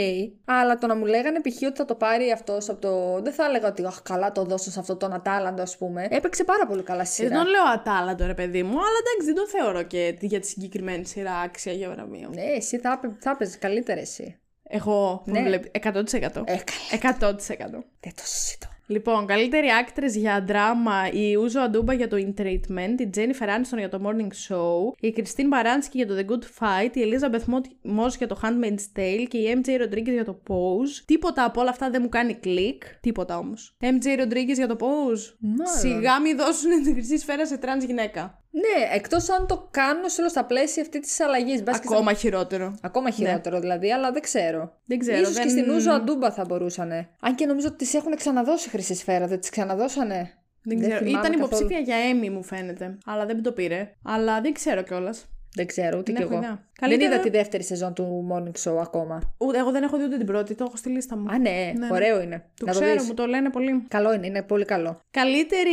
αλλά το να μου λέγανε π.χ. ότι θα το πάρει αυτός από το. Δεν θα έλεγα ότι Αχ, καλά το δώσω σε αυτό τον Ατάλαντο, ας πούμε. Έπαιξε πάρα πολύ καλά στη Ε, σειρά. Δεν τον λέω ατάλαντο ρε παιδί μου, αλλά εντάξει δεν τον θεωρώ και για τη συγκεκριμένη σειρά άξια για βραβείο. Ναι, εσύ θα, έπαι- θα έπαιζες καλύτερα εσύ. Εγώ που Ναι. βλέπει 100%. Ε, καλά. 100%. Δεν το συζητώ. Λοιπόν, καλύτερη actress για δράμα η Ούζο Αντούμπα για το In Treatment, η Jennifer Aniston για το Morning Show, η Κριστίν Μπαράνσκι για το The Good Fight, η Elizabeth Moss για το Handmaid's Tale και η MJ Rodriguez για το Pose. Τίποτα από όλα αυτά δεν μου κάνει κλικ. Τίποτα όμως. MJ Rodriguez για το Pose. Μάλλον. Σιγά μη δώσουν την χρυσή σφαίρα σε τρανς γυναίκα. Ναι, εκτός αν το κάνουν σε όλο στα πλαίσια αυτή της αλλαγής. Ακόμα χειρότερο. Ακόμα χειρότερο δηλαδή, αλλά δεν ξέρω. Δεν ξέρω, Ίσως δεν- και στην Uzo Aduba θα μπορούσανε. Αν και νομίζω ότι τις έχουν ξαναδώσει χρυσή σφαίρα, δεν τις ξαναδώσανε. Δεν ξέρω. θυμάμαι Ήταν καθόλου. υποψήφια για Emmy μου φαίνεται. Αλλά δεν το πήρε. Αλλά δεν ξέρω κιόλας. Δεν ξέρω, ούτε Δεν κι έχω εγώ. ιδέα. Δεν Καλύτερα- είδα τη δεύτερη σεζόν του Morning Show ακόμα. Ούτε, εγώ δεν έχω δει ούτε την πρώτη, το έχω στη λίστα μου. Α, ναι, ναι. ωραίο είναι. το να ξέρω, το δεις. μου το λένε πολύ. Καλό είναι, είναι πολύ καλό. Καλύτερη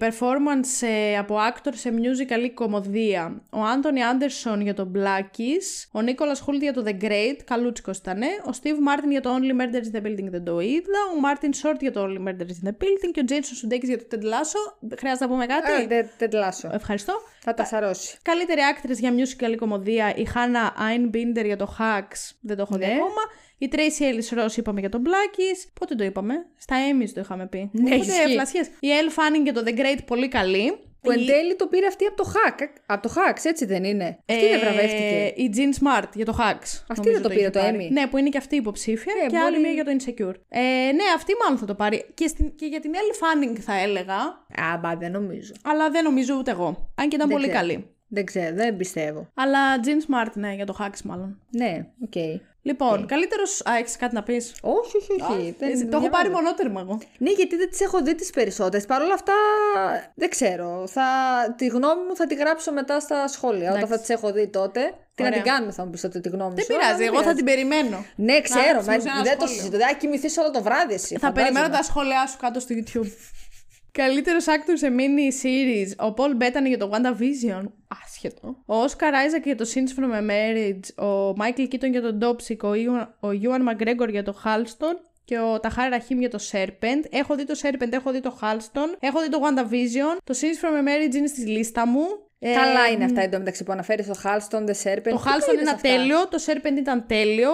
performance ε, από actor σε musical ή κομμωδία. Ο Άντωνι Άντερσον για το Blackies, ο Νίκολας Χούλτ για το The Great, καλούτσικος ήταν, ο Steve Martin για το Only Murders in the Building δεν το είδα, ο Martin Short για το Only Murders in the Building και ο Jason Sudeikis για το Ted Lasso. Χρειάζεται να πούμε κάτι; Ε, δεν δεν τλάσω. Ευχαριστώ. Θα τα σαρώσει. Καλύτερη actress για musical ή κομμωδία, η Hannah Einbinder για το Hacks, δεν το έχω δει Ναι. ακόμα. Η Tracy Ellis Ross είπαμε για τον Blackies. Πότε το είπαμε; Στα Emmys το είχαμε πει. Ναι, Οπότε ισχύει. φλασιές. Η Elle Fanning για το The Great, πολύ καλή. Που Η- εν τέλει το πήρε αυτή από το Hack. Από το Hacks, έτσι δεν είναι; Αυτή δεν ε, βραβεύτηκε. Η Jean Smart για το Hacks. Αυτή νομίζω δεν το πήρε είχε το πάρει. Emmy. Ναι, που είναι και αυτή υποψήφια. Ε, και μπορεί- άλλη μία για το Insecure. Ε, ναι, αυτή μάλλον θα το πάρει. Και, στην, και για την Elle Fanning θα έλεγα. Α, μπα, δεν νομίζω. Αλλά δεν νομίζω ούτε εγώ. Αν και ήταν Δεν πολύ ξέρω. καλή. Δεν ξέρω, δεν πιστεύω. Αλλά Jean Smart, ναι, για το Hacks μάλλον. Ναι, οκ. Λοιπόν, καλύτερος. Α, έχεις κάτι να πεις; Όχι, όχι, όχι. δεν- το έχω διαβάζω. πάρει μονότερμα εγώ. Ναι, γιατί δεν τις έχω δει τις περισσότερες. Παρ' όλα αυτά, δεν ξέρω. Θα, τη γνώμη μου θα τη γράψω μετά στα σχόλια. Όταν θα τις έχω δει τότε. Τι να Ωραία. την κάνουμε, θα μου πεις τότε τη γνώμη Δεν σου. αλλά πειράζει, εγώ θα την περιμένω. Ναι, ξέρω, Να, μα μου σε ένα δεν το σχόλιο. συζητώ. Δεν θα κοιμηθείς όλο το βράδυ εσύ. Θα φαντάζομαι. περιμένω τα σχόλιά σου κάτω στο YouTube. Καλύτερος actor σε mini series, ο Paul Bettany για το WandaVision. Άσχετο. Ο Oscar Isaac για το Scenes from a Marriage. Ο Michael Keaton για το Dopesick. Ο Ewan McGregor για το Halston. Και ο Tahar Rahim για το Serpent. Έχω δει το Serpent, έχω δει το Halston. Έχω δει το WandaVision. Το Scenes from a Marriage είναι στη λίστα μου. Καλά είναι αυτά εντωμεταξύ που αναφέρεις το Halston, The Serpent. Το Halston είναι τέλειο, το Serpent ήταν τέλειο.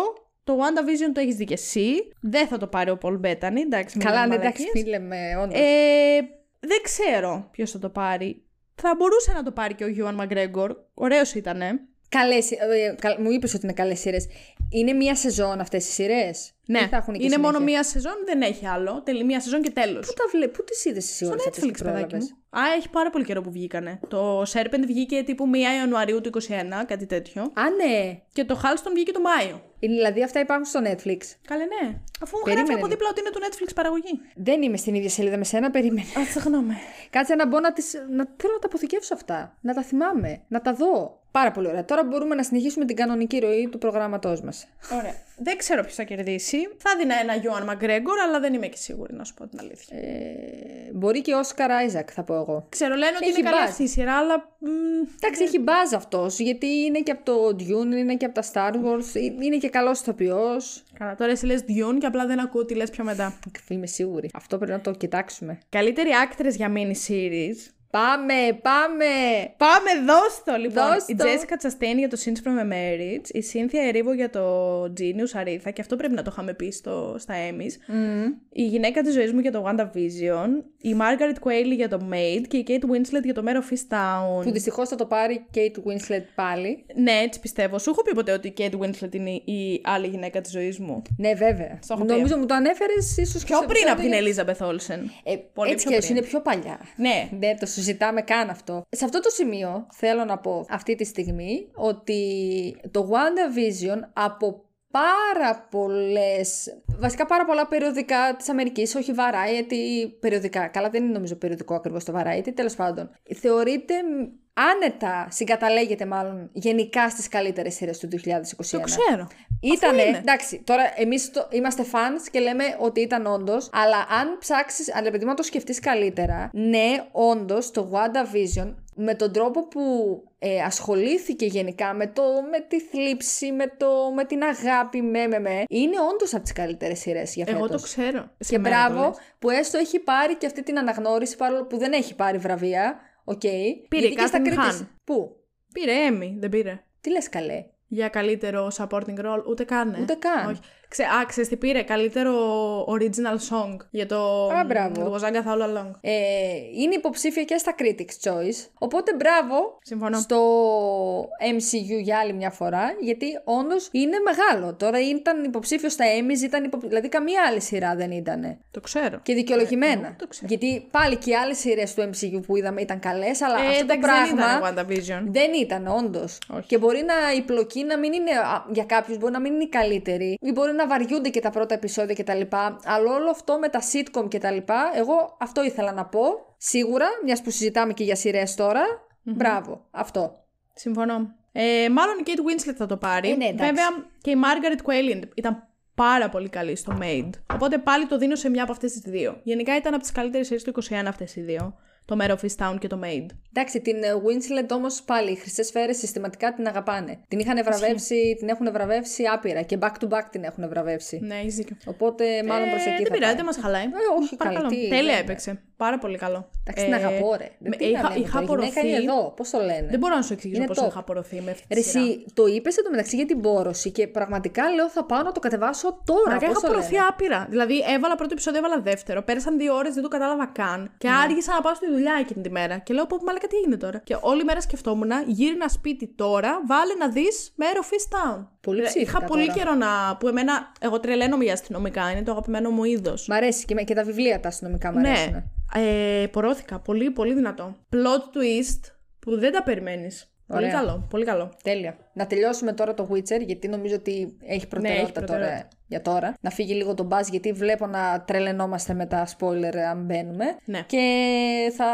Το WandaVision το έχεις δει και εσύ. Δεν θα το πάρει ο Paul Bettany, εντάξει. μην Καλά, λέμε ναι, εντάξει, μαλακίες. μη λέμε όντως. Ε, δεν ξέρω ποιος θα το πάρει. Θα μπορούσε να το πάρει και ο Γιώαν Μαγκρέγκορ. Ωραίος ήταν. Καλές, ε, κα- μου είπες ότι είναι καλές σειρές. Είναι μία σεζόν αυτές οι σειρές; Ναι, Ή θα έχουν και είναι μόνο συνέχεια; μία σεζόν, δεν έχει άλλο. Τελει μία σεζόν και τέλος. Πού τα βλέπει, πού τις είδες εσύ Στο όλες αυτές Netflix, παιδάκι μου. Α, έχει πάρα πολύ καιρό που βγήκανε. Το Serpent βγήκε τύπου 1 Ιανουαρίου του 21, κάτι τέτοιο. Α, ναι. Και το Halston βγήκε το Μάιο. Είναι, δηλαδή αυτά υπάρχουν στο Netflix. Καλέ, ναι. Αφού μου Περίμενε γράφει από λίγο. δίπλα ότι είναι του Netflix παραγωγή. Δεν είμαι στην ίδια σελίδα με σένα, περίμενε. Α, συγγνώμη. Κάτσε να μπω να, τις, να θέλω να τα αποθηκεύσω αυτά. Να τα θυμάμαι. Να τα δω. Πάρα πολύ ωραία. Τώρα μπορούμε να συνεχίσουμε την κανονική ροή του προγράμματός μας. Ωραία. Δεν ξέρω ποιος θα κερδίσει. Θα δίνα ένα Γιώαν Μαγκρέγκορ, αλλά δεν είμαι και σίγουρη να σου πω την αλήθεια. Ε, μπορεί και ο Όσκαρ Άιζακ, θα πω εγώ. Ξέρω, λένε ότι έχει είναι καλή μπας. αυτή η σειρά, αλλά. μ, Εντάξει, έχει μπάζ αυτός, γιατί είναι και από το Dune, είναι και από τα Star Wars, ε, είναι και καλός ηθοποιός. Καλά, τώρα εσύ λες Dune και απλά δεν ακούω τι λες πιο μετά. Είμαι σίγουρη. Αυτό πρέπει να το κοιτάξουμε. Καλύτερη άκτρες για mini series. Πάμε, πάμε! Πάμε, δώσ' το λοιπόν. Δώσ' η το. Jessica Chastain για το Sins from a Marriage, η Cynthia Erivo για το Genius Aretha, και αυτό πρέπει να το είχαμε πει στο, στα Emmys. Η γυναίκα της ζωής μου για το WandaVision, η Margaret Qualley για το Maid και η Kate Winslet για το Mare of Easttown. Που δυστυχώς θα το πάρει η Kate Winslet πάλι. Ναι, έτσι πιστεύω. Σου έχω πει ποτέ ότι η Kate Winslet είναι η άλλη γυναίκα της ζωής μου. Ναι, βέβαια. Στο έχω πει. Νομίζω μου το ανέφερες ίσως Πιο πριν από την Elizabeth Olsen. Ε, Πολύ έτσι πιο και έτσι πριν. είναι πιο παλιά. Ναι. Δεν το συζητάμε καν αυτό. Σε αυτό το σημείο θέλω να πω αυτή τη στιγμή ότι το WandaVision από πάρα πολλές, βασικά πάρα πολλά περιοδικά της Αμερικής, όχι Variety, περιοδικά, καλά δεν είναι νομίζω περιοδικό ακριβώς το Variety, τέλος πάντων, θεωρείται μ, άνετα, συγκαταλέγεται μάλλον γενικά στις καλύτερες σειρές του 2021. Το ξέρω. Ήτανε, είναι. εντάξει, τώρα εμείς είμαστε fans και λέμε ότι ήταν όντως, αλλά αν ψάξεις, αν επειδή μου το σκεφτείς καλύτερα, ναι, όντως το WandaVision με τον τρόπο που ε, ασχολήθηκε γενικά με, το, με τη θλίψη, με, το, με την αγάπη, με, με, με, είναι όντως από τις καλύτερες σειρές για φέτος. Εγώ το ξέρω. Και Σε μένα το μπράβο λες. που έστω έχει πάρει και αυτή την αναγνώριση παρόλο που δεν έχει πάρει βραβεία. Οκ. Πήρε Γιατί και στα Kathryn κριτής- Hahn. Πού; Πήρε Emmy, δεν πήρε. Τι λες καλέ; Για καλύτερο supporting role, ούτε καν. ε. Ούτε καν. Όχι. Ξέ, α, ξέρεις τι πήρε, καλύτερο original song για το Α, μπράβο. It was Agatha all along. Ε, είναι υποψήφια και στα Critics' Choice. Οπότε μπράβο Συμφωνώ. στο MCU για άλλη μια φορά, γιατί όντως είναι μεγάλο. Τώρα ήταν υποψήφιο στα Emmys, ήταν υπο... δηλαδή καμία άλλη σειρά δεν ήταν. Το ξέρω. Και δικαιολογημένα. Ε, το ξέρω. γιατί πάλι και οι άλλες σειρές του MCU που είδαμε ήταν καλές, αλλά Ε, αυτό το εντάξει, πράγμα. δεν ήταν WandaVision. Δεν ήταν, όντως. Όχι. Και μπορεί να η πλοκή να μην είναι. α, Για κάποιους μπορεί να μην είναι η καλύτερη, ή μπορεί να βαριούνται και τα πρώτα επεισόδια κτλ. Αλλά όλο αυτό με τα sitcom κτλ. Εγώ αυτό ήθελα να πω. Σίγουρα, μιας που συζητάμε και για σειρές τώρα. Μπράβο. Αυτό. Συμφωνώ. Ε, μάλλον η Kate Winslet θα το πάρει. Ε, ναι, εντάξει. Βέβαια και η Margaret Qualley ήταν πάρα πολύ καλή στο Maid. Οπότε πάλι το δίνω σε μια από αυτές τις δύο. Γενικά ήταν από τις καλύτερες σειρές του 21 αυτές οι δύο. Το Mare of Easttown και το Maid. Εντάξει, την ε, Winslet όμως πάλι οι χρυσές σφαίρες συστηματικά την αγαπάνε. Την είχαν βραβεύσει, την έχουν βραβεύσει άπειρα και back to back την έχουν βραβεύσει. Ναι, έχεις δίκιο. Οπότε μάλλον προς Ε, εκεί δεν θα πειράζει, πάει. δεν μας χαλάει. Ε, όχι, Παρακαλώ. καλή, τι, Τέλεια δεν- έπαιξε. Πάρα πολύ καλό. Εντάξει, την αγαπώ, ρε. Δεν με- τι είχα, να λέμε είχα τώρα, η γυναίκα απορροθεί. είναι εδώ, πώς το λένε; Δεν μπορώ να σου εξηγήσω Είναι πώς top. είχα απορροθεί με αυτή τη Ρε, σειρά. εσύ το είπες εντωμεταξύ για την πόρωση και πραγματικά λέω θα πάω να το κατεβάσω τώρα. Μαλάκα, Πώς είχα το απορροθεί λένε; άπειρα. Δηλαδή, έβαλα πρώτο επεισόδιο, έβαλα δεύτερο. Πέρασαν δύο ώρες, δεν το κατάλαβα καν. Και Ναι. άργησα να πάω στη δουλειά εκείνη τη μέρα. Και λέω, πω, μαλάκα, τι έγινε τώρα. Και όλη μέρα σκεφτόμουν, γύρινα σπίτι τώρα, βάλε να δεις Mare of Easttown. Πολύ Δηλαδή, Είχα ψύχικα πολύ τώρα. καιρό να. που εμένα. Εγώ τρελαίνομαι για αστυνομικά, είναι το αγαπημένο μου είδος. Μ' αρέσει και, με- και τα βιβλία τα αστυνομικά μου Ναι. αρέσουν. Ε, πορώθηκα. Πολύ, πολύ δυνατό. Plot twist που δεν τα περιμένεις. Πολύ Ωραία. καλό. Πολύ καλό. Τέλεια. Να τελειώσουμε τώρα το Witcher, γιατί νομίζω ότι έχει προτεραιότητα, τώρα προτεραιότητα. για τώρα. Να φύγει λίγο το buzz, γιατί βλέπω να τρελαινόμαστε με τα spoiler αν μπαίνουμε. Ναι. Και θα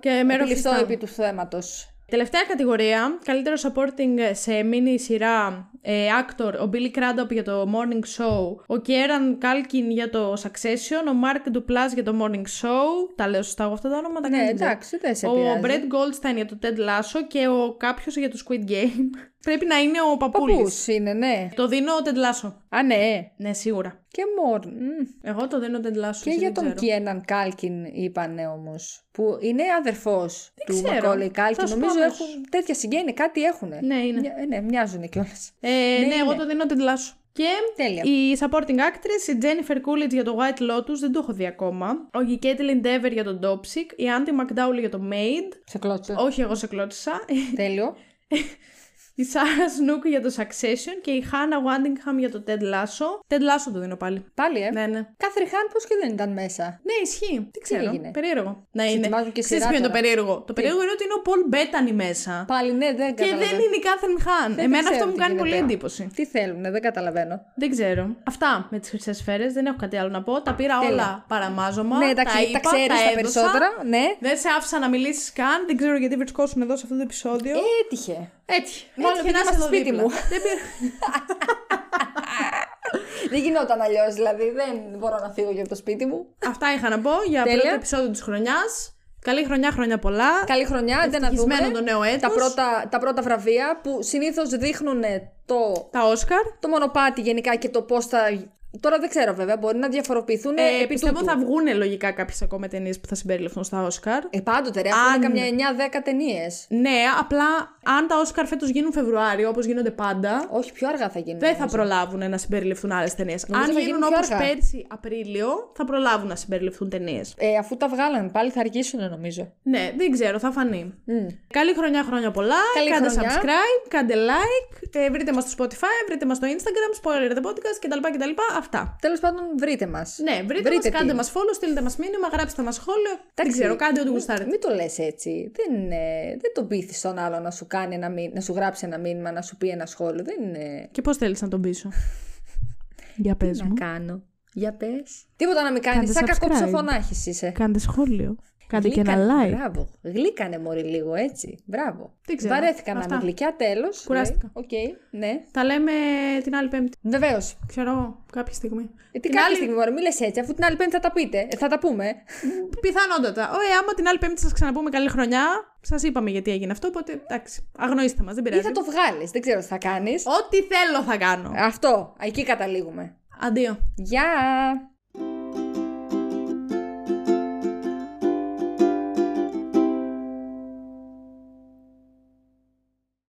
Και Mare of επιληφθώ Easttown. επί του θέματος. Τελευταία κατηγορία, καλύτερο supporting σε mini σειρά ε, actor, ο Billy Crudup για το Morning Show, ο Kieran Culkin για το Succession, ο Mark Duplass για το Morning Show, τα λέω σωστά εγώ αυτά τα όνοματα, Ναι, κανείς δεν ξέρει. εντάξει, δεν σε Ο πειράζει. Brett Goldstein για το Ted Lasso και ο κάποιος για το Squid Game. Πρέπει να είναι ο Παππούλης. Παππούς είναι, ναι. Το δίνω ο Ted Lasso. Α, ναι. Ναι, σίγουρα. Και more. Μμ. Εγώ το δίνω Ted Lasso. Και εσύ για δεν τον ξέρω. Kieran Culkin είπανε όμως. Που είναι αδερφός του ξέρω. Macaulay Θα Culkin. σου πω Νομίζω αμέσως. έχουν τέτοια συγγένεια, κάτι έχουν. Ναι, είναι. ναι, μοιάζουν κιόλας. Ε, ναι, Ναι, εγώ είναι. το δίνω Ted Lasso. Και Τέλεια. η supporting actress, η Jennifer Coolidge για το White Lotus, δεν το έχω δει ακόμα. Ο η Kaitlyn Dever για το Dopesick. Η Andie MacDowell για το Maid. Σε κλώτσε. Όχι, εγώ σε κλώτησα. Τέλειο. η Sarah Snook για το Succession και η Hannah Waddingham για το Ted Lasso. Ted Lasso το δίνω πάλι. Πάλι, ε. Ναι, ναι. Kathryn Hahn, πώς και δεν ήταν μέσα; Ναι, ισχύει. Τι ξέρω. έγινε; Περίεργο. Να Σε είναι. ετοιμάζουν και Ξέρεις σειρά ποιο είναι το τώρα. περίεργο; Το περίεργο είναι ότι είναι ο Paul Bettany μέσα. Πάλι, ναι, δεν Και καταλαβαίνω. δεν είναι η Kathryn Hahn. Δεν Εμένα ξέρω αυτό μου τι κάνει πολύ γίνεται. εντύπωση. Τι θέλουν, δεν καταλαβαίνω. Δεν ξέρω. Αυτά με τις χρυσές σφαίρες. Δεν έχω κάτι άλλο να πω. Τα πήρα Τέλεια. όλα παραμάζωμα. ναι, τα, εντάξει, είπα, τα ξέρεις τα τα, έδωσα. περισσότερα. Ναι. Δεν σε άφησα να μιλήσεις καν. Δεν ξέρω γιατί βρισκόσουν εδώ σε αυτό το επεισόδιο. Έτυχε. Έτυχε. Μάλλον Έτυχε επειδή να είσαι είμαστε εδώ σπίτι δίπλα. μου. Δεν πήρα. δεν γινόταν αλλιώς, δηλαδή. Δεν μπορώ να φύγω για από το σπίτι μου. Αυτά είχα να πω για Τέλεια. πρώτο επεισόδιο της χρονιάς. Καλή χρονιά, χρόνια πολλά. Καλή χρονιά, δεν να δούμε. Ευτυχισμένο το νέο έτος. Τα πρώτα, τα πρώτα βραβεία που συνήθως δείχνουν το, Τα Όσκαρ. το μονοπάτι γενικά και το πώς θα. Τώρα δεν ξέρω βέβαια, μπορεί να διαφοροποιηθούν Ε, επί πιστεύω τούτου. θα βγουν λογικά κάποιες ακόμα ταινίες που θα συμπεριληφθούν στα Όσκαρ. Ε, πάντοτε ρε, έχουν Αν- καμιά 9-10 ταινίες. Ναι, απλά αν τα Όσκαρ φέτος γίνουν Φεβρουάριο, όπως γίνονται πάντα, Όχι, πιο αργά θα γίνουν. δεν θα προλάβουν να συμπεριληφθούν άλλες ταινίες. Νομίζω Αν θα γίνουν γίνουν πιο όπως αργά. πέρσι Απρίλιο, θα προλάβουν να συμπεριληφθούν ταινίες. Ε, αφού τα βγάλανε πάλι θα αργήσουν νομίζω. Ναι, δεν ξέρω, θα φανεί. Μμ. Καλή χρονιά, χρόνια πολλά. Καλή κάντε χρονιά. subscribe, κάντε like. Ε, βρείτε μας στο Spotify, βρείτε μας στο Instagram, spoiler the podcast κτλ. κτλ. Αυτά. Τέλος πάντων, βρείτε μας. Ναι, βρείτε, μας, κάντε μας follow, στείλτε μας μήνυμα, γράψτε μας σχόλιο. Δεν ξέρω, κάντε ό,τι γουστάρετε. Μην το λες έτσι. Δεν, ε, δεν τον πείθεις τον άλλο να σου, κάνει ένα μήνυμα, να σου γράψει ένα μήνυμα, να σου πει ένα σχόλιο. Δεν είναι. Και πώς θέλεις να τον πείσω; Για πες Να μου. κάνω. Για πες. Τίποτα να μην κάνεις. Κάντε Σαν κακό subscribe. ψόφο να 'χεις είσαι. Κάντε σχόλιο. Κάντε και Γλύκανε- ένα like. Μπράβο. Γλύκανε μωρή λίγο έτσι. Μπράβο. Δεν ξέρω. Βαρέθηκα να Αυτά. είμαι γλυκιά τέλος. Κουράστηκα. Οκ, ναι. Τα λέμε την άλλη πέμπτη. Βεβαίως. Ξέρω εγώ, κάποια στιγμή. Ε, τι Την κάποια άλλη- στιγμή, μωρέ, μη λες έτσι, αφού την άλλη πέμπτη θα τα πείτε. Ε, θα τα πούμε. Πιθανότατα. Ωραία, άμα την άλλη πέμπτη σας ξαναπούμε καλή χρονιά, σας είπαμε γιατί έγινε αυτό, οπότε εντάξει, αγνοήστε μας, δεν Ή πειράζει. θα το βγάλεις. Δεν ξέρω τι θα κάνεις. Ό,τι θέλω θα κάνω. Αυτό. Εκεί καταλήγουμε. Αντίο. Γεια!